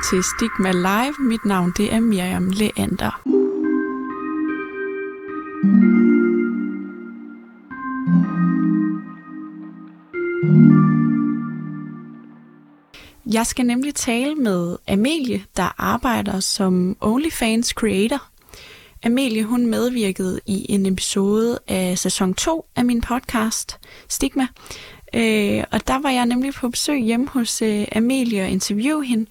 velkommen til Stigma Live. Mit navn det er Miriam Leander. Jeg skal nemlig tale med Amelie, der arbejder som OnlyFans creator. Amelie hun medvirkede i en episode af sæson 2 af min podcast Stigma. Øh, og der var jeg nemlig på besøg hjemme hos øh, Amelie og interviewe hende.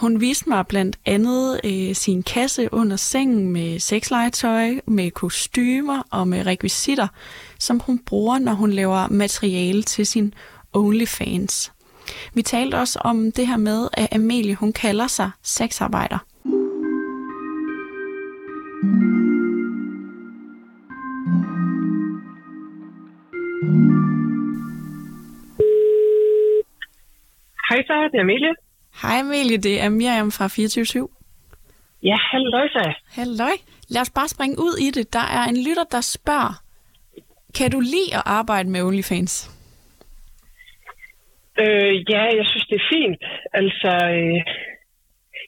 Hun viste mig blandt andet øh, sin kasse under sengen med sexlegetøj, med kostymer og med rekvisitter, som hun bruger, når hun laver materiale til sin OnlyFans. Vi talte også om det her med, at Amelie hun kalder sig sexarbejder. Hej så, det er Amelie. Hej Amelie, det er Miriam fra 24 Ja, halløj så. Halløj. Lad os bare springe ud i det. Der er en lytter, der spørger, kan du lide at arbejde med OnlyFans? Øh, ja, jeg synes, det er fint. Altså, øh,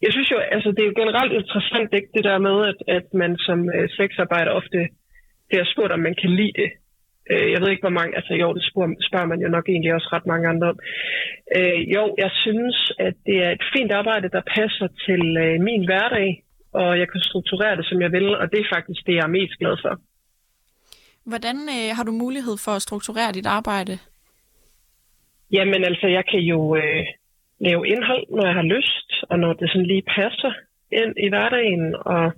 jeg synes jo, altså, det er jo generelt interessant, ikke, det der med, at, at man som øh, sexarbejder ofte bliver spurgt, om man kan lide det. Øh, jeg ved ikke, hvor mange, altså jo, det spørger, spørger man jo nok egentlig også ret mange andre om. Øh, jo, jeg synes, at det er et fint arbejde, der passer til øh, min hverdag, og jeg kan strukturere det, som jeg vil, og det er faktisk det, jeg er mest glad for. Hvordan øh, har du mulighed for at strukturere dit arbejde? Jamen altså, jeg kan jo øh, lave indhold, når jeg har lyst, og når det sådan lige passer ind i hverdagen, og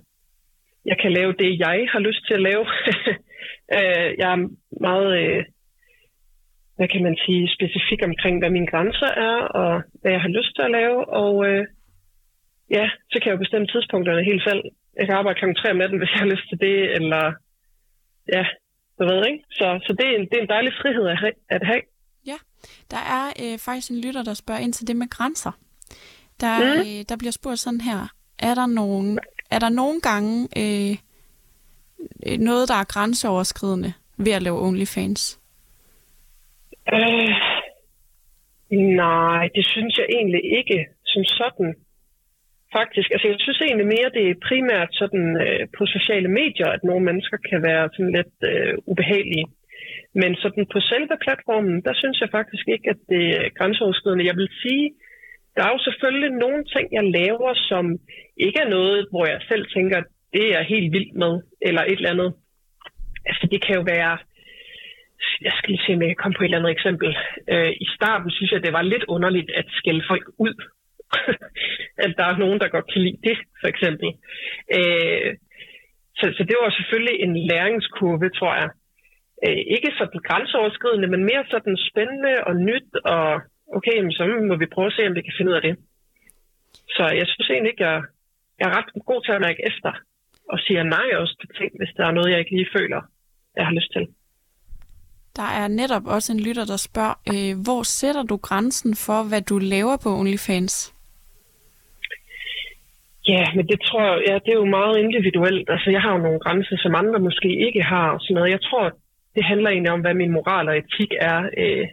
jeg kan lave det, jeg har lyst til at lave. øh, jeg er meget, øh, hvad kan man sige, specifik omkring, hvad mine grænser er, og hvad jeg har lyst til at lave, og øh, ja, så kan jeg jo bestemme tidspunkterne helt selv. Jeg kan arbejde kl. 3 om natten, hvis jeg har lyst til det, eller ja, du ved, ikke? Så, så det, er en, det er en dejlig frihed at have. At have. Ja, der er øh, faktisk en lytter, der spørger ind til det med grænser. Der, mm. øh, der bliver spurgt sådan her, er der nogen, er der nogle gange øh, øh, noget, der er grænseoverskridende ved at lave OnlyFans? Øh, nej, det synes jeg egentlig ikke som sådan. Faktisk, altså jeg synes egentlig mere, det er primært sådan øh, på sociale medier, at nogle mennesker kan være sådan lidt øh, ubehagelige. Men sådan på selve platformen, der synes jeg faktisk ikke, at det er grænseoverskridende. Jeg vil sige, der er jo selvfølgelig nogle ting, jeg laver, som ikke er noget, hvor jeg selv tænker, det er helt vildt med, eller et eller andet. Altså det kan jo være, jeg skal lige se, om jeg kan komme på et eller andet eksempel. Øh, I starten synes jeg, det var lidt underligt at skælde folk ud. at der er nogen, der godt kan lide det, for eksempel. Øh, så, så det var selvfølgelig en læringskurve, tror jeg. Øh, ikke sådan grænseoverskridende, men mere sådan spændende og nyt, og okay, så må vi prøve at se, om vi kan finde ud af det. Så jeg synes egentlig ikke, jeg, jeg er ret god til at mærke efter, og siger nej også til ting, hvis der er noget, jeg ikke lige føler, jeg har lyst til. Der er netop også en lytter, der spørger, øh, hvor sætter du grænsen for, hvad du laver på OnlyFans? Ja, men det tror jeg, ja, det er jo meget individuelt. Altså, jeg har jo nogle grænser, som andre måske ikke har. Og sådan noget. Jeg tror, det handler egentlig om, hvad min moral og etik er. Øh,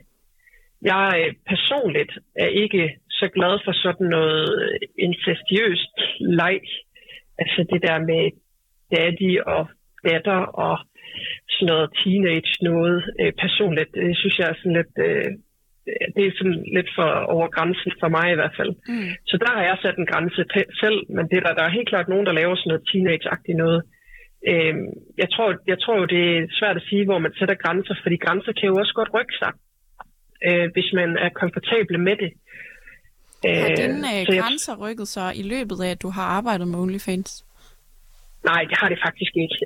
jeg øh, personligt er ikke så glad for sådan noget incestiøst leg. Altså det der med daddy og datter og sådan noget teenage noget. Øh, personligt, det synes jeg er sådan lidt... Øh, det er sådan lidt for over grænsen for mig i hvert fald. Mm. Så der har jeg sat en grænse selv, men det der, der er helt klart nogen, der laver sådan noget teenage-agtigt noget. Øh, jeg, tror, jeg tror jo, det er svært at sige, hvor man sætter grænser, fordi grænser kan jo også godt rykke sig, øh, hvis man er komfortabel med det. Har dine øh, grænser jeg... rykket sig i løbet af, at du har arbejdet med OnlyFans? Nej, det har det faktisk ikke.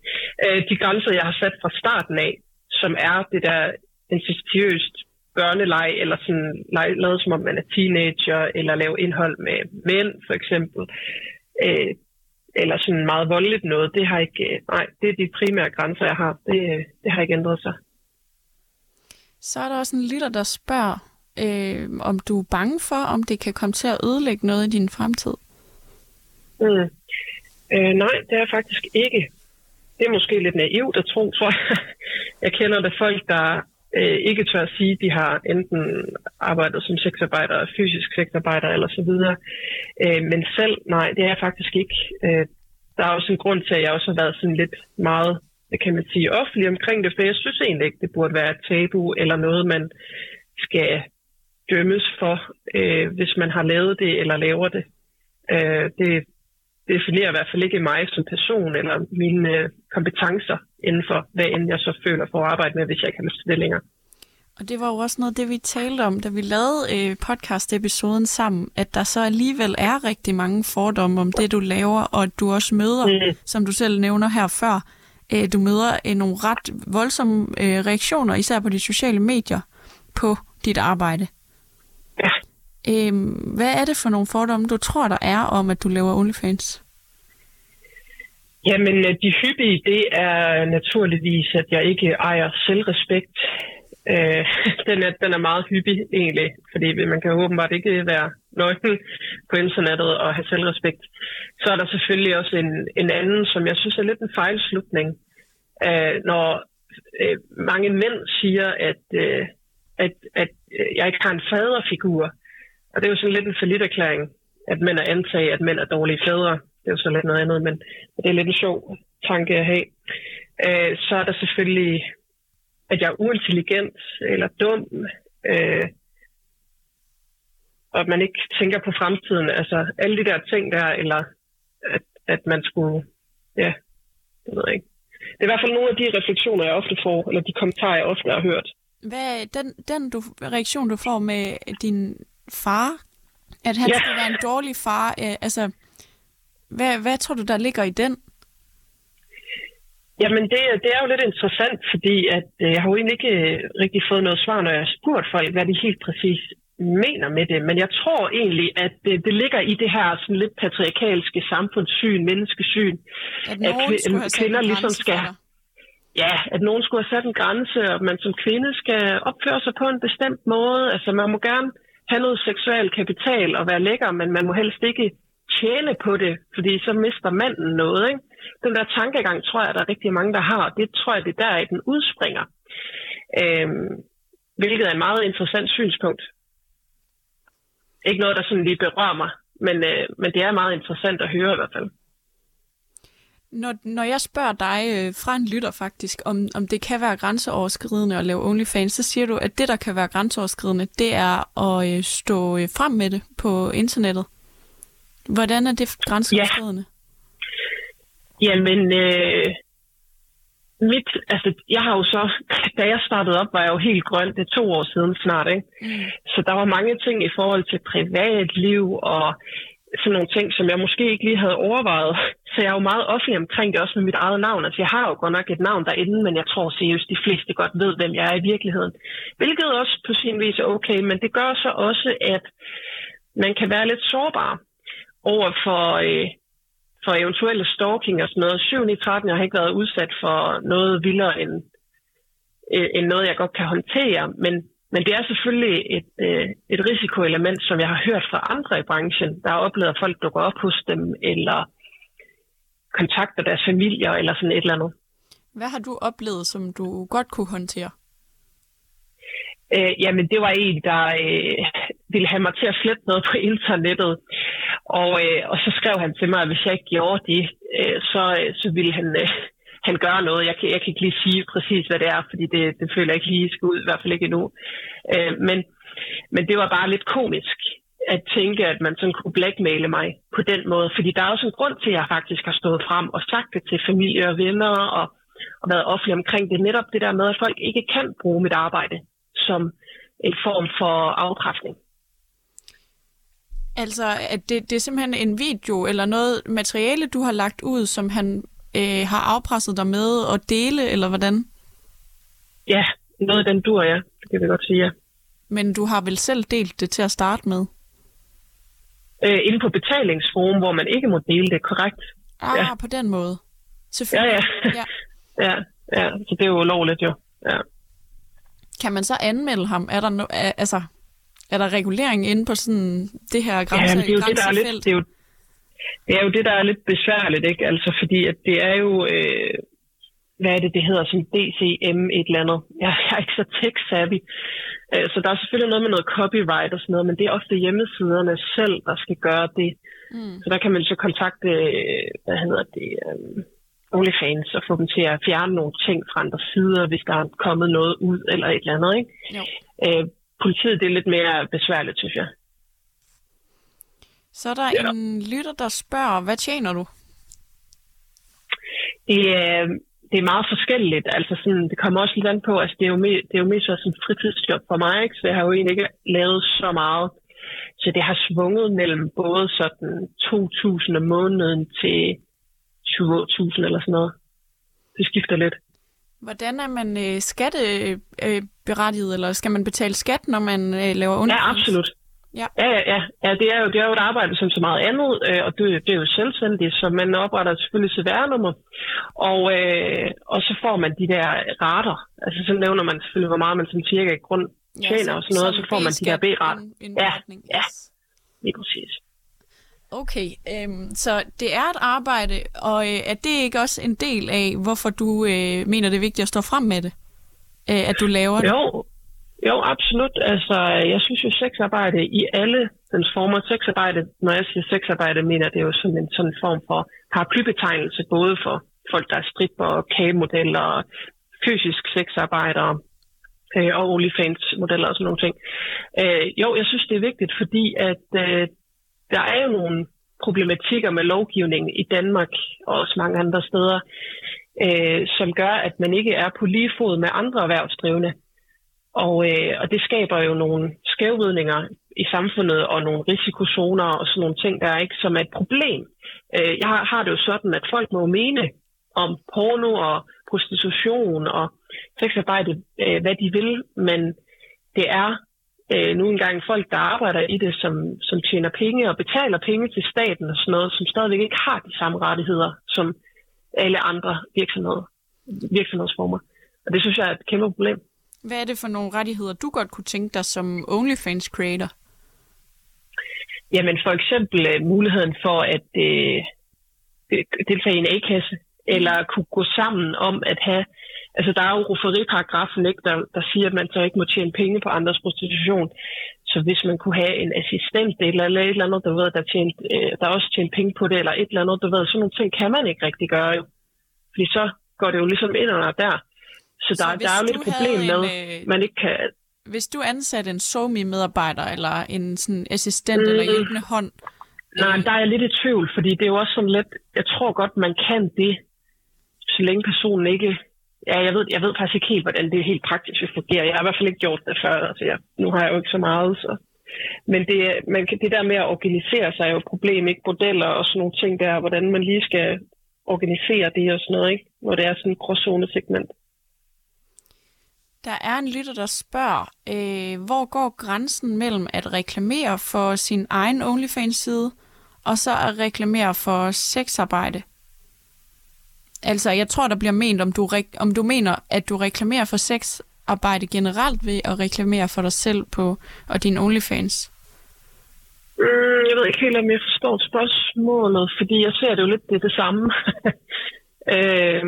De grænser, jeg har sat fra starten af, som er det der insistiøst børneleg, eller sådan lavet som om man er teenager, eller lave indhold med mænd, for eksempel, øh, eller sådan meget voldeligt noget, det har ikke, nej, det er de primære grænser, jeg har. Det, det har ikke ændret sig. Så er der også en lytter, der spørger, øh, om du er bange for, om det kan komme til at ødelægge noget i din fremtid? Mm. Øh, nej, det er faktisk ikke. Det er måske lidt naivt at tro, tror jeg. Jeg kender det folk, der øh, ikke tør at sige, at de har enten arbejdet som sexarbejder, fysisk sexarbejder eller så videre. Øh, men selv, nej, det er jeg faktisk ikke. Øh, der er også en grund til, at jeg også har været sådan lidt meget, hvad kan man sige, offentlig omkring det, for jeg synes egentlig ikke, det burde være et tabu eller noget, man skal dømmes for, øh, hvis man har lavet det eller laver det. Øh, det definerer i hvert fald ikke mig som person eller mine øh, kompetencer inden for, hvad end jeg så føler for at arbejde med, hvis jeg ikke har lyst til det længere. Og det var jo også noget det, vi talte om, da vi lavede øh, podcast-episoden sammen, at der så alligevel er rigtig mange fordomme om det, du laver, og at du også møder, mm. som du selv nævner her før, øh, du møder øh, nogle ret voldsomme øh, reaktioner, især på de sociale medier, på dit arbejde. Ja. Øhm, hvad er det for nogle fordomme, du tror, der er om, at du laver OnlyFans? Jamen, øh, de hyppige, det er naturligvis, at jeg ikke ejer selvrespekt. Øh, den, er, den er meget hyppig egentlig, fordi man kan åbenbart ikke være nøglen på internettet og have selvrespekt. Så er der selvfølgelig også en, en anden, som jeg synes er lidt en fejlslutning, øh, når øh, mange mænd siger, at, øh, at, at øh, jeg ikke har en faderfigur. Og det er jo sådan lidt en forlitterklæring, at mænd er antaget, at mænd er dårlige fædre. Det er jo så lidt noget andet, men det er lidt en sjov tanke at have. Øh, så er der selvfølgelig, at jeg er uintelligent eller dum, øh, og at man ikke tænker på fremtiden. Altså alle de der ting der, eller at, at man skulle, ja, det ved jeg ikke. Det er i hvert fald nogle af de refleksioner, jeg ofte får, eller de kommentarer, jeg ofte har hørt. Hvad den, den du, reaktion, du får med din far, at han ja. skal være en dårlig far, øh, altså, hvad, hvad tror du, der ligger i den? Jamen, det, det er jo lidt interessant, fordi at, øh, jeg har jo egentlig ikke øh, rigtig fået noget svar, når jeg har spurgt folk, hvad de helt præcis mener med det. Men jeg tror egentlig, at det, det ligger i det her sådan lidt patriarkalske samfundssyn, menneskesyn. At, at kv- kvinder ligesom skal... Ja, at nogen skulle have sat en grænse, og man som kvinde skal opføre sig på en bestemt måde. Altså, man må gerne have noget seksuel kapital og være lækker, men man må helst ikke tjene på det, fordi så mister manden noget. Ikke? Den der tankegang tror jeg, der er rigtig mange, der har. Det tror jeg, det er der, den udspringer. Øhm, hvilket er et meget interessant synspunkt. Ikke noget, der sådan lige berører mig, men, øh, men det er meget interessant at høre i hvert fald. Når, når jeg spørger dig øh, fra en lytter faktisk, om, om det kan være grænseoverskridende at lave OnlyFans, så siger du, at det, der kan være grænseoverskridende, det er at øh, stå øh, frem med det på internettet. Hvordan er det grænseoverskridende? Ja. Jamen, øh, mit, altså, jeg har jo så, da jeg startede op, var jeg jo helt grøn. Det er to år siden snart, ikke? Mm. Så der var mange ting i forhold til privatliv og sådan nogle ting, som jeg måske ikke lige havde overvejet. Så jeg er jo meget offentlig omkring det, også med mit eget navn. Altså, jeg har jo godt nok et navn derinde, men jeg tror seriøst, de fleste godt ved, hvem jeg er i virkeligheden. Hvilket også på sin vis er okay, men det gør så også, at man kan være lidt sårbar over for, øh, for eventuelle stalking og sådan noget. 7 i 13, jeg har ikke været udsat for noget vildere end, øh, end noget, jeg godt kan håndtere, men men det er selvfølgelig et, øh, et risikoelement, som jeg har hørt fra andre i branchen, der har oplevet, at folk dukker op hos dem, eller kontakter deres familier, eller sådan et eller andet. Hvad har du oplevet, som du godt kunne håndtere? Øh, jamen, det var en, der øh, ville have mig til at slette noget på internettet. Og, øh, og så skrev han til mig, at hvis jeg ikke gjorde det, øh, så, øh, så ville han... Øh, han gøre noget. Jeg kan, jeg kan ikke lige sige præcis, hvad det er, fordi det, det føler jeg ikke lige skal ud, i hvert fald ikke endnu. Øh, men, men det var bare lidt komisk at tænke, at man sådan kunne blackmaile mig på den måde. Fordi der er også en grund til, at jeg faktisk har stået frem og sagt det til familie og venner og, og været offentlig omkring det. Netop det der med, at folk ikke kan bruge mit arbejde som en form for afkræftning. Altså, at det, det er simpelthen en video eller noget materiale, du har lagt ud, som han øh, har afpresset dig med at dele, eller hvordan? Ja, noget af den dur, ja. Det kan vi godt sige, ja. Men du har vel selv delt det til at starte med? Øh, inde på betalingsforum, hvor man ikke må dele det, korrekt. Ah, ja. på den måde. Selvfølgelig. Ja, ja. ja. ja, ja. Så det er jo ulovligt, jo. Ja. Kan man så anmelde ham? Er der, no, altså, er der regulering inde på sådan det her grænse, ja, det er jo det, der er lidt, det er jo, det er jo det, der er lidt besværligt, ikke? Altså, fordi at det er jo... Øh, hvad er det, det hedder, som DCM et eller andet. Jeg, jeg er ikke så tech-savvy. Øh, så der er selvfølgelig noget med noget copyright og sådan noget, men det er ofte hjemmesiderne selv, der skal gøre det. Mm. Så der kan man så kontakte, hvad hedder det, um, OnlyFans og få dem til at fjerne nogle ting fra andre sider, hvis der er kommet noget ud eller et eller andet. Ikke? Jo. Øh, politiet det er lidt mere besværligt, synes jeg. Så er der ja. en lytter, der spørger, hvad tjener du? Det er, det er meget forskelligt. Altså sådan, det kommer også lidt an på, altså det er jo, me, det er jo mest sådan en fritidsjob for mig, ikke? så jeg har jo egentlig ikke lavet så meget. Så det har svunget mellem både sådan 2.000 om måneden til 20.000 eller sådan noget. Det skifter lidt. Hvordan er man øh, skatteberettiget, øh, eller skal man betale skat, når man øh, laver under? Ja, absolut. Ja. Ja, ja, ja. det, er jo, det er jo et arbejde som så meget andet, øh, og det, det er jo selvstændigt, så man opretter selvfølgelig CVR-nummer, og, øh, og så får man de der rater. Altså så nævner man selvfølgelig, hvor meget man som cirka i grund tjener ja, så, og sådan noget, og så får man de der B-rater. Ja, ja, lige præcis. Okay, øhm, så det er et arbejde, og øh, er det ikke også en del af, hvorfor du øh, mener, det er vigtigt at stå frem med det? Øh, at du laver det? Jo, jo, absolut. Altså, jeg synes jo, sexarbejde i alle dens former. Sexarbejde, når jeg siger sexarbejde, mener det er jo sådan en sådan form for paraplybetegnelse, både for folk, der er stripper kagemodeller, fysisk sexarbejdere øh, og OnlyFans-modeller og sådan nogle ting. Øh, jo, jeg synes, det er vigtigt, fordi at øh, der er jo nogle problematikker med lovgivningen i Danmark og også mange andre steder, øh, som gør, at man ikke er på lige fod med andre erhvervsdrivende. Og, øh, og det skaber jo nogle skævvidninger i samfundet og nogle risikozoner og sådan nogle ting, der er ikke som er et problem. Øh, jeg har, har det jo sådan, at folk må mene om porno og prostitution og sexarbejde, øh, hvad de vil, men det er øh, nu engang folk, der arbejder i det, som, som tjener penge og betaler penge til staten og sådan noget, som stadigvæk ikke har de samme rettigheder som alle andre virksomheder, virksomhedsformer. Og det synes jeg er et kæmpe problem. Hvad er det for nogle rettigheder, du godt kunne tænke dig som OnlyFans creator? Jamen for eksempel uh, muligheden for at uh, deltage i en A-kasse, eller kunne gå sammen om at have Altså, der er jo ikke, der, der siger, at man så ikke må tjene penge på andres prostitution. Så hvis man kunne have en assistent eller, eller et eller andet, der ved, der, tjent, øh, der også tjent penge på det, eller et eller andet, der ved, sådan nogle ting kan man ikke rigtig gøre jo. Fordi så går det jo ligesom ind under der. Så, så der, der er jo lidt et problem med, at øh... man ikke kan... Hvis du ansatte en SoMe-medarbejder, eller en sådan assistent, mm. eller hjælpende hånd... Nej, øh... der er jeg lidt i tvivl, fordi det er jo også sådan lidt... Jeg tror godt, man kan det, så længe personen ikke Ja, jeg ved, jeg ved faktisk ikke helt, hvordan det helt praktisk vil fungere. Jeg har i hvert fald ikke gjort det før. Altså, jeg, nu har jeg jo ikke så meget, så... Men det, man, det der med at organisere sig er jo et problem, ikke? Modeller og sådan nogle ting der, hvordan man lige skal organisere det og sådan noget, ikke? Når det er sådan et gråzone-segment. Der er en lytter, der spørger, øh, hvor går grænsen mellem at reklamere for sin egen OnlyFans-side, og så at reklamere for sexarbejde? Altså, jeg tror, der bliver ment, om du, om du mener, at du reklamerer for sexarbejde generelt ved at reklamere for dig selv på og din OnlyFans. Mm, jeg ved ikke helt, om jeg forstår spørgsmålet, fordi jeg ser det jo lidt det, det samme. øh,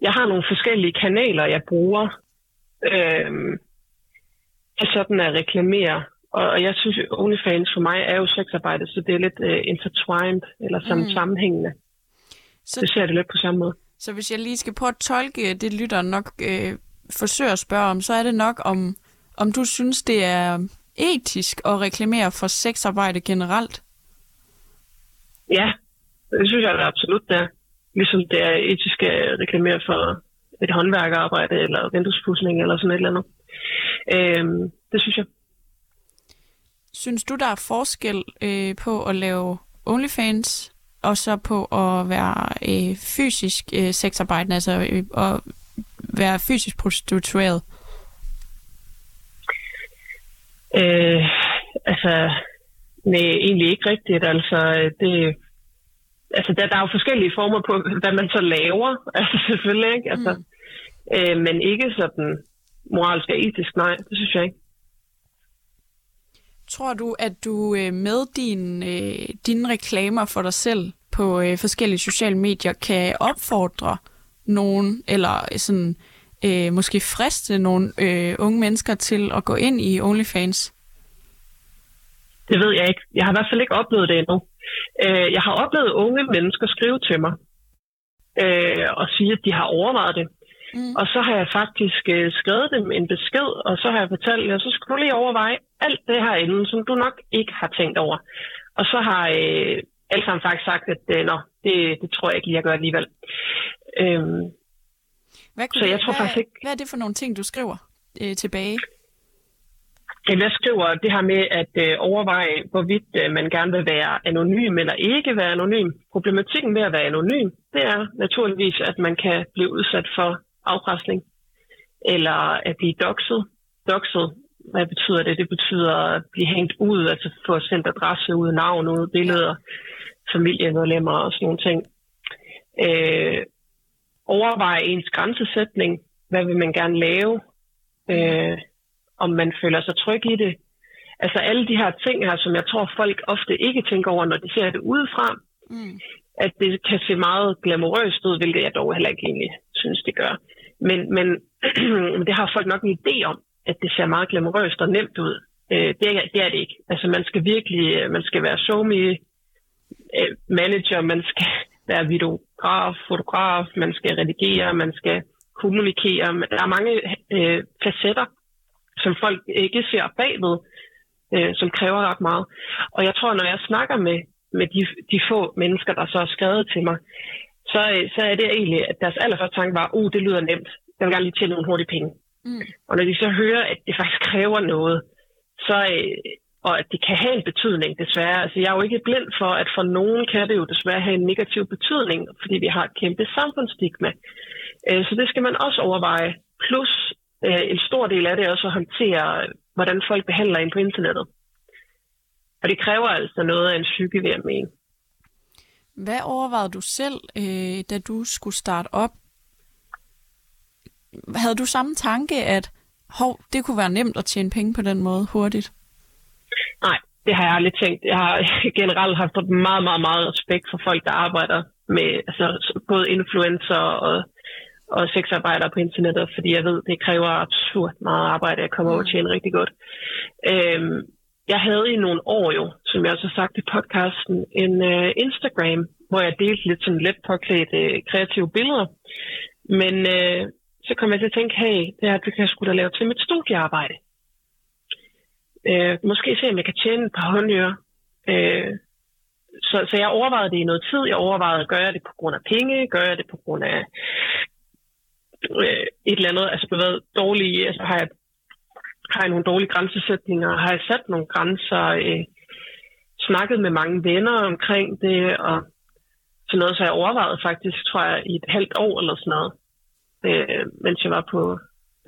jeg har nogle forskellige kanaler, jeg bruger øh, til sådan at reklamere. Og, jeg synes, OnlyFans for mig er jo sexarbejde, så det er lidt uh, intertwined, eller sådan mm. sammenhængende. Så, det ser det lidt på samme måde. Så hvis jeg lige skal prøve at tolke det, lytter nok øh, forsøger at spørge om, så er det nok om, om du synes, det er etisk at reklamere for sexarbejde generelt? Ja, det synes jeg det absolut, det er. Ligesom det er etisk at reklamere for et håndværkerarbejde, eller vinduespudsning, eller sådan et eller andet. Øhm, det synes jeg. Synes du, der er forskel øh, på at lave OnlyFans og så på at være øh, fysisk øh, sexarbejdende, altså øh, at være fysisk prostitueret? Øh, altså, nej, egentlig ikke rigtigt. Altså, det, altså der, der er jo forskellige former på, hvad man så laver, altså selvfølgelig, ikke? Altså, mm. øh, men ikke sådan moralsk og etisk, nej, det synes jeg ikke. Tror du, at du øh, med din, øh, dine reklamer for dig selv på øh, forskellige sociale medier kan opfordre nogen, eller sådan øh, måske friste nogle øh, unge mennesker til at gå ind i OnlyFans? Det ved jeg ikke. Jeg har i hvert fald ikke oplevet det endnu. Øh, jeg har oplevet unge mennesker skrive til mig øh, og sige, at de har overvejet det. Mm. Og så har jeg faktisk øh, skrevet dem en besked, og så har jeg fortalt, at så skal du lige overveje alt det her inden, som du nok ikke har tænkt over. Og så har øh, alle sammen faktisk sagt, at øh, nå, det, det tror jeg ikke lige, jeg gør alligevel. Øhm, hvad så jeg tror hvad, faktisk ikke... Hvad er det for nogle ting, du skriver øh, tilbage? Jeg skriver det her med at øh, overveje, hvorvidt øh, man gerne vil være anonym eller ikke være anonym. Problematikken med at være anonym, det er naturligvis, at man kan blive udsat for afpresning eller at blive doxet. Doxet, hvad betyder det? Det betyder at blive hængt ud, altså få sendt adresse ud, navn ud, billeder, familiemedlemmer og sådan nogle ting. Øh, overveje ens grænsesætning. Hvad vil man gerne lave? Øh, om man føler sig tryg i det. Altså alle de her ting her, som jeg tror folk ofte ikke tænker over, når de ser det udefra. Mm. At det kan se meget glamourøst ud, hvilket jeg dog heller ikke egentlig synes, det gør. Men, men det har folk nok en idé om, at det ser meget glamourøst og nemt ud. Øh, det, er, det er det ikke. Altså man skal virkelig, øh, man skal være somi øh, manager, man skal være videograf, fotograf, man skal redigere, man skal kommunikere. Der er mange øh, facetter, som folk ikke ser bagved, øh, som kræver ret meget. Og jeg tror, når jeg snakker med, med de, de få mennesker, der så har skrevet til mig, så, øh, så er det egentlig, at deres allerførste tanke var, uh, det lyder nemt. Jeg vil gerne lige tjene nogle hurtige penge. Mm. Og når de så hører, at det faktisk kræver noget, så, øh, og at det kan have en betydning, desværre. Altså, jeg er jo ikke blind for, at for nogen kan det jo desværre have en negativ betydning, fordi vi har et kæmpe samfundsstigma. Øh, så det skal man også overveje. Plus en stor del af det er også at håndtere, hvordan folk behandler en på internettet. Og det kræver altså noget af en psyke, ved at mene. Hvad overvejede du selv, øh, da du skulle starte op? Havde du samme tanke, at hov, det kunne være nemt at tjene penge på den måde hurtigt? Nej, det har jeg aldrig tænkt. Jeg har generelt haft meget, meget, meget respekt for folk, der arbejder med altså, både influencer og og sexarbejdere på internettet, fordi jeg ved, det kræver absurd meget arbejde at komme over og tjene rigtig godt. Øhm, jeg havde i nogle år jo, som jeg også har sagt i podcasten, en uh, Instagram, hvor jeg delte lidt sådan let påklædt uh, øh, kreative billeder. Men uh, så kom jeg til at tænke, hey, det her det kan jeg sgu da lave til mit studiearbejde. Uh, måske se, om jeg kan tjene et par håndører. Uh, så, så jeg overvejede det i noget tid. Jeg overvejede, gør jeg det på grund af penge? Gør jeg det på grund af øh, et eller andet, altså været dårlige, altså har jeg, har jeg nogle dårlige grænsesætninger, har jeg sat nogle grænser, øh, snakket med mange venner omkring det, og så noget, så jeg overvejede faktisk, tror jeg, i et halvt år eller sådan noget, øh, mens jeg var på,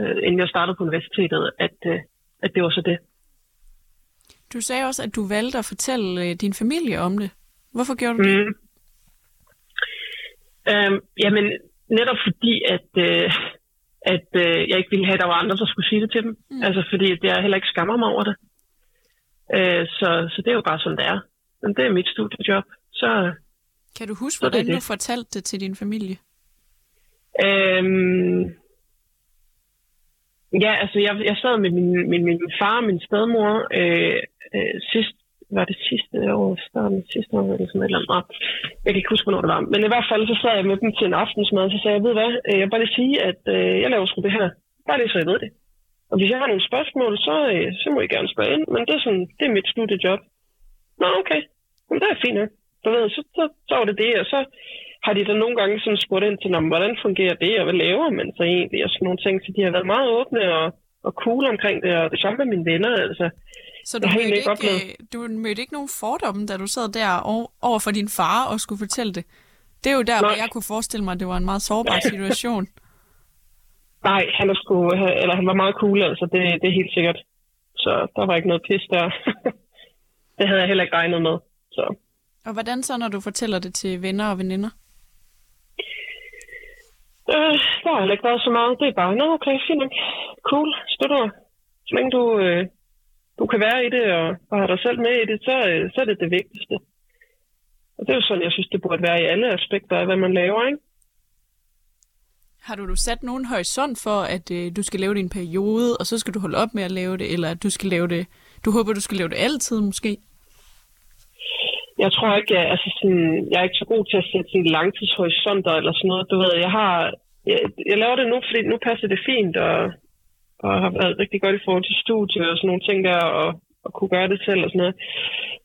øh, inden jeg startede på universitetet, at, øh, at det var så det. Du sagde også, at du valgte at fortælle øh, din familie om det. Hvorfor gjorde du det? Mm. Øhm, jamen, netop fordi, at, øh, at øh, jeg ikke ville have, at der var andre, der skulle sige det til dem. Mm. Altså fordi, jeg heller ikke skammer mig over det. Øh, så, så det er jo bare sådan, det er. Men det er mit studiejob. Så, kan du huske, hvordan det du fortalte det til din familie? Øhm, ja, altså jeg, jeg sad med min, min, min far og min stedmor øh, øh, sidst var det sidste år, starten sidste år, eller sådan ligesom et eller andet. Jeg kan ikke huske, hvornår det var. Men i hvert fald, så sad jeg med dem til en aftensmad, og så sagde jeg, ved hvad, øh, jeg vil bare lige sige, at øh, jeg laver sgu det her. Bare lige så jeg ved det. Og hvis jeg har nogle spørgsmål, så, øh, så må I gerne spørge ind, men det er, sådan, det er mit studiejob. Nå, okay. Men det er fint nok. Du ved, så, så, så var det det, og så har de så nogle gange sådan spurgt ind til, hvordan fungerer det, og hvad laver man så egentlig, og sådan nogle ting. Så de har været meget åbne og, og cool omkring det, og det samme med mine venner. Altså, så du mødte, ikke, øh, du mødte ikke nogen fordomme, da du sad der over for din far og skulle fortælle det? Det er jo der, Nej. hvor jeg kunne forestille mig, at det var en meget sårbar situation. Nej, han, er sgu, eller han var meget cool, altså det, det er helt sikkert. Så der var ikke noget pis der. det havde jeg heller ikke regnet med. Så. Og hvordan så, når du fortæller det til venner og veninder? Øh, der har ikke været så meget. Det er bare, nå okay, fint nok. Cool, støtter. Så længe du, øh, du kan være i det og, og have dig selv med i det, så, øh, så er det det vigtigste. Og det er jo sådan, jeg synes, det burde være i alle aspekter af, hvad man laver, ikke? Har du, du sat nogen horisont for, at øh, du skal lave det i en periode, og så skal du holde op med at lave det, eller at du skal lave det, du håber, du skal lave det altid måske? Jeg tror ikke, jeg, altså sådan, jeg er ikke så god til at sætte sådan langtidshorisonter eller sådan noget. Du ved, jeg har, jeg, jeg laver det nu, fordi nu passer det fint, og, og har været rigtig godt i forhold til studie og sådan nogle ting der, og, og kunne gøre det selv og sådan noget.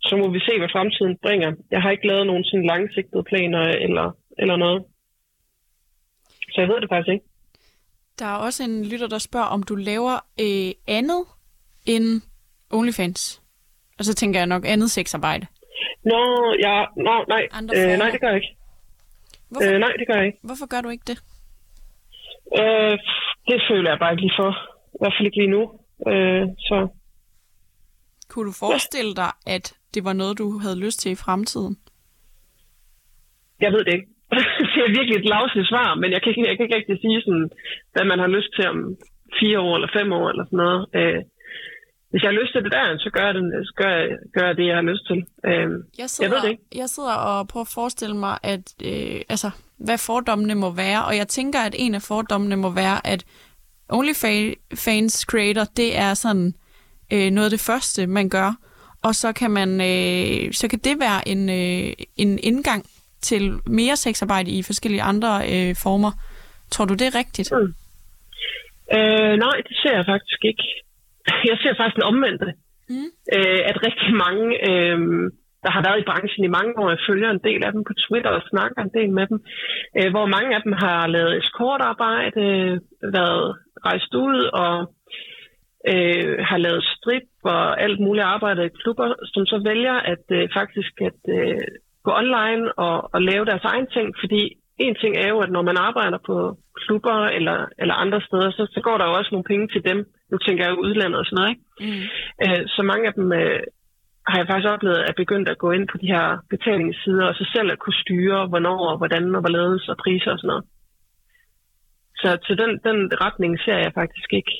Så må vi se, hvad fremtiden bringer. Jeg har ikke lavet nogen sådan langsigtede planer eller, eller noget. Så jeg ved det faktisk ikke. Der er også en lytter, der spørger, om du laver øh, andet end OnlyFans. Og så tænker jeg nok andet sexarbejde. Nå, ja, nå, nej. Øh, nej, det gør jeg ikke. Hvorfor, Øh, nej, det gør jeg ikke. hvorfor gør du ikke det? Øh, det føler jeg bare ikke lige for. I hvert fald ikke lige nu. Øh, så Kunne du forestille dig, at det var noget, du havde lyst til i fremtiden? jeg ved det ikke. det er virkelig et lavsligt svar, men jeg kan, ikke, jeg kan ikke rigtig sige, sådan, hvad man har lyst til om fire år eller fem år eller sådan noget. Øh, hvis jeg har lyst til det der, så gør jeg, det, så gør jeg, gør jeg det, jeg har lyst til. Øh, Jeg sidder, ved det ikke. jeg sidder og prøver at forestille mig, at, øh, altså, hvad fordommene må være, og jeg tænker, at en af fordommene må være, at OnlyFans creator, det er sådan øh, noget af det første, man gør, og så kan man, øh, så kan det være en, øh, en indgang til mere sexarbejde i forskellige andre øh, former. Tror du, det er rigtigt? Mm. øh, nej, det ser jeg faktisk ikke. Jeg ser faktisk den omvendte. Mm. øh, at rigtig mange, øh, der har været i branchen i mange år, jeg følger en del af dem på Twitter og snakker en del med dem, øh, hvor mange af dem har lavet eskortarbejde, øh, været rejst ud og øh, har lavet strip og alt muligt arbejde i klubber, som så vælger at øh, faktisk at øh, gå online og, og lave deres egen ting, fordi en ting er jo, at når man arbejder på klubber eller, eller andre steder, så, så går der jo også nogle penge til dem. Nu tænker jeg jo udlandet og sådan noget, ikke? Mm. Øh, så mange af dem øh, har jeg faktisk oplevet at begyndt at gå ind på de her betalingssider, og så selv at kunne styre, hvornår og hvordan og hvorledes og priser og sådan noget. Så til den, den retning ser jeg faktisk ikke.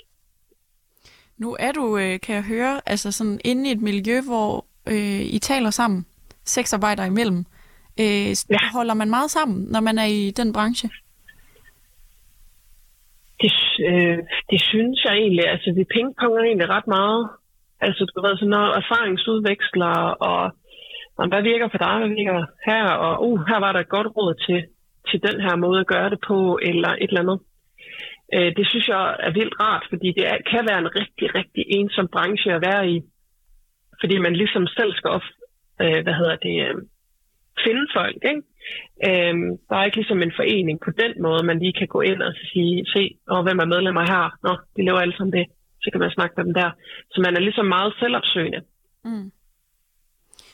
Nu er du, øh, kan jeg høre, altså sådan inde i et miljø, hvor øh, I taler sammen, sexarbejdere imellem. Øh. Ja. Holder man meget sammen, når man er i den branche? Det, øh, det synes jeg egentlig, altså vi pingponger egentlig ret meget. Altså du ved, sådan noget erfaringsudveksler, og jamen, hvad virker for dig, hvad virker her, og uh, her var der et godt råd til, til den her måde at gøre det på, eller et eller andet. Øh, det synes jeg er vildt rart, fordi det er, kan være en rigtig, rigtig ensom branche at være i. Fordi man ligesom selv skal op, øh, hvad hedder det, øh, finde folk, ikke? Øhm, der er ikke ligesom en forening på den måde, man lige kan gå ind og så sige, se, og hvem er medlemmer her? Nå, de laver alle sammen det. Så kan man snakke med dem der. Så man er ligesom meget selvopsøgende. Mm.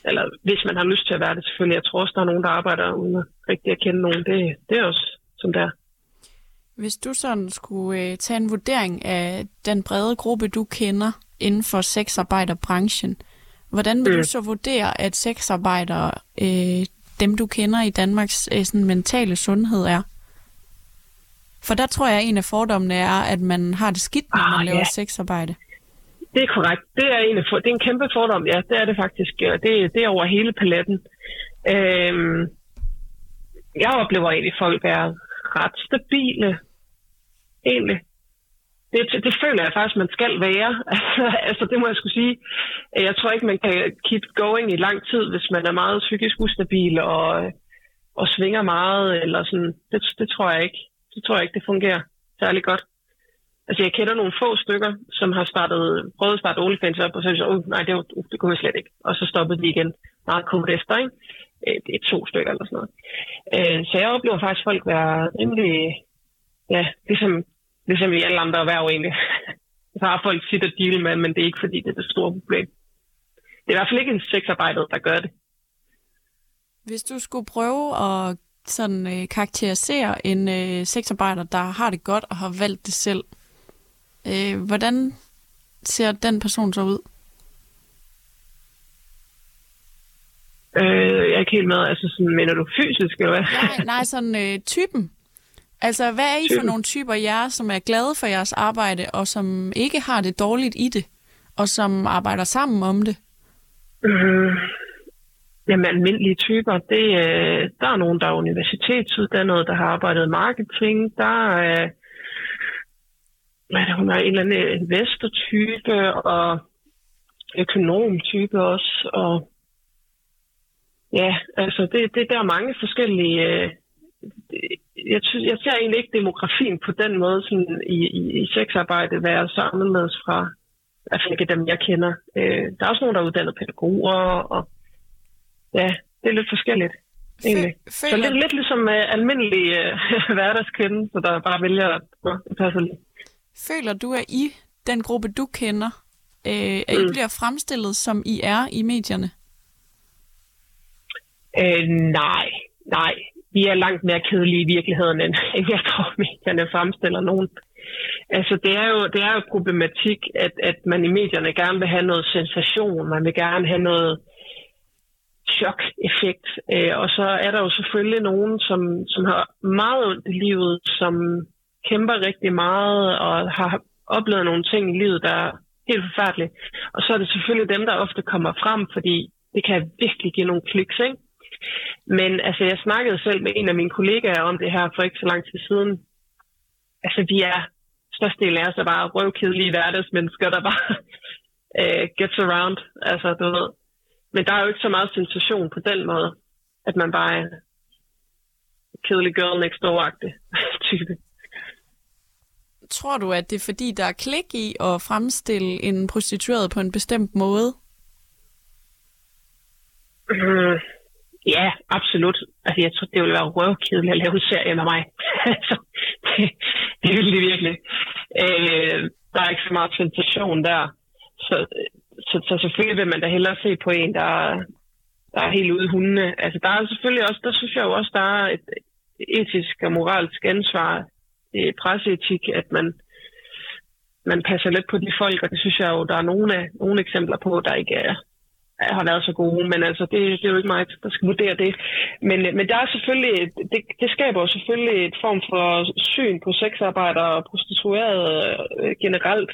Eller hvis man har lyst til at være det selvfølgelig. Jeg tror også, der er nogen, der arbejder uden at rigtig at kende nogen. Det, det er også som det er. Hvis du sådan skulle øh, tage en vurdering af den brede gruppe, du kender inden for sexarbejderbranchen, hvordan vil mm. du så vurdere, at sexarbejdere, øh, dem du kender i Danmarks øh, sådan mentale sundhed er? For der tror jeg, at en af fordommene er, at man har det skidt, når Ah, man laver ja. sexarbejde. Det er korrekt. Det er en, af for- det er en kæmpe fordom, ja. Det er det faktisk. og Det, det er over hele paletten. Øhm, jeg oplever egentlig, folk er ret stabile. Egentlig. Det, det, det føler jeg faktisk, man skal være. Altså, altså, det må jeg skulle sige. Jeg tror ikke, man kan keep going i lang tid, hvis man er meget psykisk ustabil og, og svinger meget. Eller sådan. Det, det tror jeg ikke. Det tror jeg ikke, det fungerer særlig godt. Altså, jeg kender nogle få stykker, som har startet, prøvet at starte OnlyFans op, og så er de oh, nej, det, var, uh, det kunne jeg slet ikke. Og så stoppede de igen meget kort efter, ikke? Øh, det er to stykker eller sådan noget. Øh, så jeg oplever faktisk folk være rimelig, ja, ligesom, ligesom i alle andre erhverv egentlig. Så har folk sit at deal med, men det er ikke fordi, det er det store problem. Det er i hvert fald ikke en sexarbejdet, der gør det. Hvis du skulle prøve at sådan, øh, karakterisere en øh, sexarbejder, der har det godt og har valgt det selv, øh, hvordan ser den person så ud? Øh, jeg er ikke helt med. Altså, sådan, mener du fysisk, eller hvad? Nej, nej sådan øh, typen. Altså, hvad er I for nogle typer jer, som er glade for jeres arbejde, og som ikke har det dårligt i det, og som arbejder sammen om det? Øh, Jamen, almindelige typer, det, øh, der er nogen, der er universitetsuddannede, der har arbejdet marketing. Der er, hvad er det, hun er en eller anden øh, investortype og økonomtype også. Og ja, altså det, det der er mange forskellige... Øh, jeg, synes, jeg ser egentlig ikke demografien på den måde sådan i, i, i sexarbejde være så anderledes fra, i hvert fald ikke dem, jeg kender. Øh, der er også nogen, der er uddannet pædagoger, og ja, det er lidt forskelligt. Egentlig. Føler... Så lidt, lidt ligesom uh, almindelig uh, hverdagskende, så der bare vælger at passe lige. Føler du, at I, den gruppe du kender, øh, at I mm. bliver fremstillet, som I er i medierne? Øh, nej, nej. Vi er langt mere kedelige i virkeligheden, end jeg tror, medierne fremstiller nogen. Altså, det er jo, det er jo problematik, at, at man i medierne gerne vil have noget sensation, man vil gerne have noget chok-effekt. Øh, og så er der jo selvfølgelig nogen, som, som har meget ondt i livet, som kæmper rigtig meget og har oplevet nogle ting i livet, der er helt forfærdelige. Og så er det selvfølgelig dem, der ofte kommer frem, fordi det kan virkelig give nogle kliks, ikke? Men altså, jeg snakkede selv med en af mine kollegaer om det her for ikke så lang tid siden. Altså, vi er størstedelen af os er bare røvkedelige hverdagsmennesker, der bare uh, gets around. Altså, du ved, men der er jo ikke så meget sensation på den måde, at man bare er kedelig girl next door-agtig type. Tror du, at det er fordi, der er klik i at fremstille en prostitueret på en bestemt måde? Mm, ja, absolut. Altså, jeg tror, det ville være røvkedeligt at lave en serie med mig. altså, det, det ville det virkelig. Øh, der er ikke så meget sensation der. Så så, så selvfølgelig vil man da hellere se på en, der, der er helt ude i hundene. Altså, der er selvfølgelig også, der synes jeg jo også, der er et etisk og moralsk ansvar, i presseetik, at man, man passer lidt på de folk, og det synes jeg jo, der er nogle, af, nogle eksempler på, der ikke er, har været så gode, men altså, det, det er jo ikke mig, der skal vurdere det. Men, øh, men der er selvfølgelig, det, det skaber jo selvfølgelig et form for syn på sexarbejdere og prostituerede øh, generelt,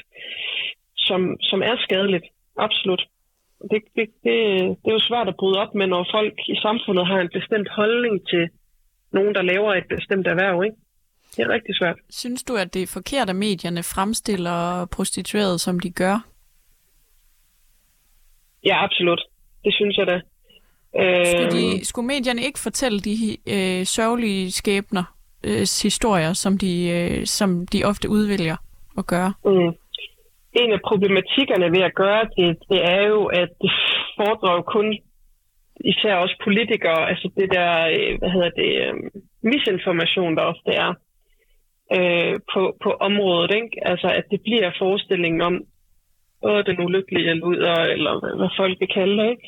som, som er skadeligt. Absolut. Det, det, det, det er jo svært at bryde op med, når folk i samfundet har en bestemt holdning til nogen, der laver et bestemt erhverv. Ikke? Det er rigtig svært. Synes du, at det er forkert, at medierne fremstiller prostituerede, som de gør? Ja, absolut. Det synes jeg da. Skulle, de, skulle medierne ikke fortælle de øh, sørgelige skæbner, øh, historier, som de, øh, som de ofte udvælger at gøre? Mm en af problematikkerne ved at gøre det, det er jo, at det foredrager kun især også politikere, altså det der, øh, hvad hedder det, øhm, misinformation, der ofte er øh, på, på området, ikke? Altså at det bliver forestillingen om, åh, den ulykkelige luder, eller hvad folk vil kalde det, ikke?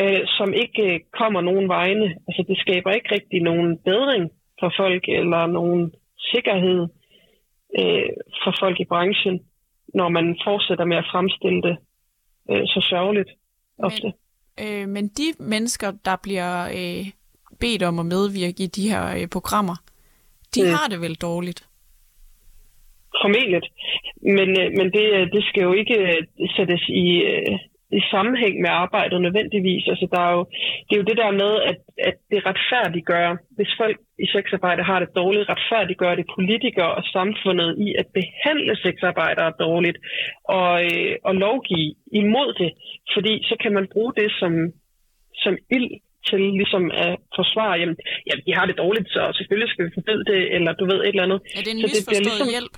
Øh, som ikke øh, kommer nogen vegne. Altså det skaber ikke rigtig nogen bedring for folk, eller nogen sikkerhed øh, for folk i branchen når man fortsætter med at fremstille det øh, så sørgeligt ofte. Men, øh, men de mennesker, der bliver øh, bedt om at medvirke i de her øh, programmer, de mm. har det vel dårligt? Formentlig. Men, øh, men det, det skal jo ikke øh, sættes i, øh, i sammenhæng med arbejdet nødvendigvis. Altså, der er jo, det er jo det der med, at, at det retfærdiggør, hvis folk i sexarbejde har det dårligt, retfærdiggør det politikere og samfundet i at behandle sexarbejdere dårligt og, øh, og lovgive imod det. Fordi så kan man bruge det som, som ild til ligesom at forsvare, jamen, jamen, de har det dårligt, så selvfølgelig skal vi forbyde det, eller du ved et eller andet. Er det en så misforstået det ligesom... hjælp?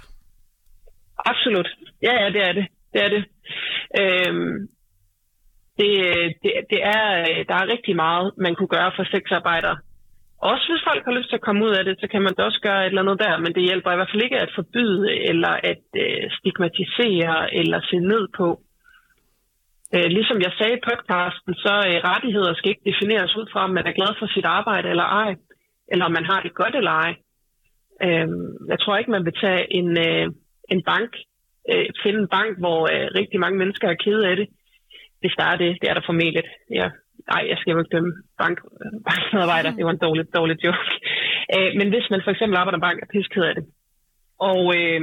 Absolut. Ja, ja, det er det. Det er det. Øhm, det, øh, det, det er, øh, der er rigtig meget, man kunne gøre for sexarbejdere. Også hvis folk har lyst til at komme ud af det, så kan man da også gøre et eller andet der, men det hjælper i hvert fald ikke at forbyde, eller at øh, stigmatisere, eller se ned på. Øh, ligesom jeg sagde i podcasten, så øh, rettigheder skal ikke defineres ud fra, om man er glad for sit arbejde eller ej, eller om man har det godt eller ej. Øh, jeg tror ikke, man vil tage en, øh, en bank, øh, finde en bank, hvor øh, rigtig mange mennesker er kede af det, hvis der er det, det er der formelt. Ja, nej, jeg skal jo ikke dømme bank, øh, bankmedarbejder. Det var en dårlig, dårlig joke. Øh, men hvis man for eksempel arbejder i bank, er pisket af det. Og, øh,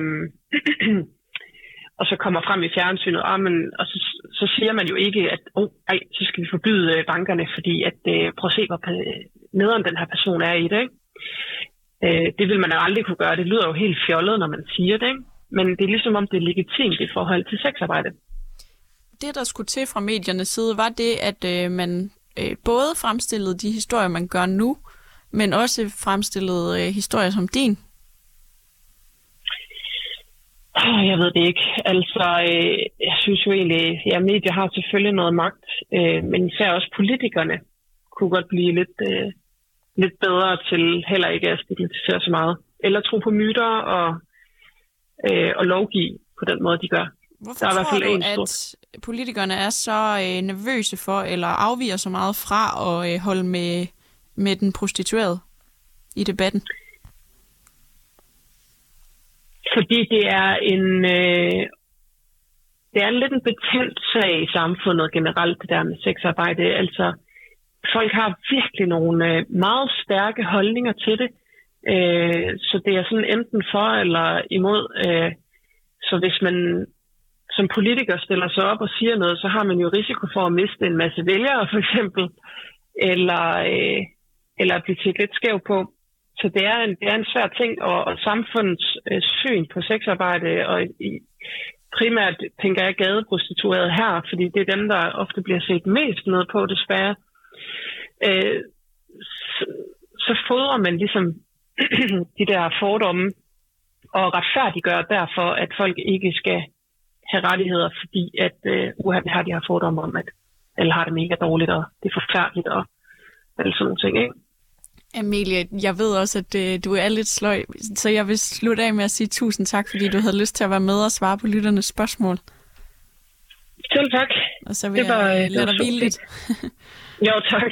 og så kommer frem i fjernsynet, og, men, og så, så siger man jo ikke, at oh, ej, så skal vi forbyde øh, bankerne, fordi at øh, prøv at se, hvor nederen den her person er i det. Ikke? Øh, det vil man jo aldrig kunne gøre. Det lyder jo helt fjollet, når man siger det. Ikke? Men det er ligesom om, det er legitimt i forhold til sexarbejde. Det, der skulle til fra mediernes side, var det, at øh, man øh, både fremstillede de historier, man gør nu, men også fremstillede øh, historier som din. Jeg ved det ikke. Altså, øh, jeg synes jo egentlig, ja, medier har selvfølgelig noget magt, øh, men især også politikerne kunne godt blive lidt, øh, lidt bedre til heller ikke at stigmatisere så meget. Eller tro på myter og, øh, og lovgive på den måde, de gør. Hvorfor der er tror du, at politikerne er så øh, nervøse for, eller afviger så meget fra at øh, holde med, med den prostituerede i debatten? Fordi det er en... Øh, det er lidt en betændt sag i samfundet generelt, det der med sexarbejde. Altså, folk har virkelig nogle øh, meget stærke holdninger til det. Øh, så det er sådan enten for eller imod. Øh, så hvis man som politiker stiller sig op og siger noget, så har man jo risiko for at miste en masse vælgere, for eksempel, eller, øh, eller blive til lidt skæv på. Så det er en, det er en svær ting, og, og samfundets øh, syn på sexarbejde, og i, primært tænker jeg gadeprostituerede her, fordi det er dem, der ofte bliver set mest ned på, desværre. Øh, så, så fodrer man ligesom de der fordomme og retfærdiggør derfor, at folk ikke skal have rettigheder, fordi at øh, uha, har de her fordomme om, at alle har det mega dårligt, og det er forfærdeligt, og alle sådan nogle ting, ikke? Amelie, jeg ved også, at øh, du er lidt sløj, så jeg vil slutte af med at sige tusind tak, fordi du havde lyst til at være med og svare på lytternes spørgsmål. Selv tak. Og så vil det var, jeg lade dig hvile lidt. jo, tak.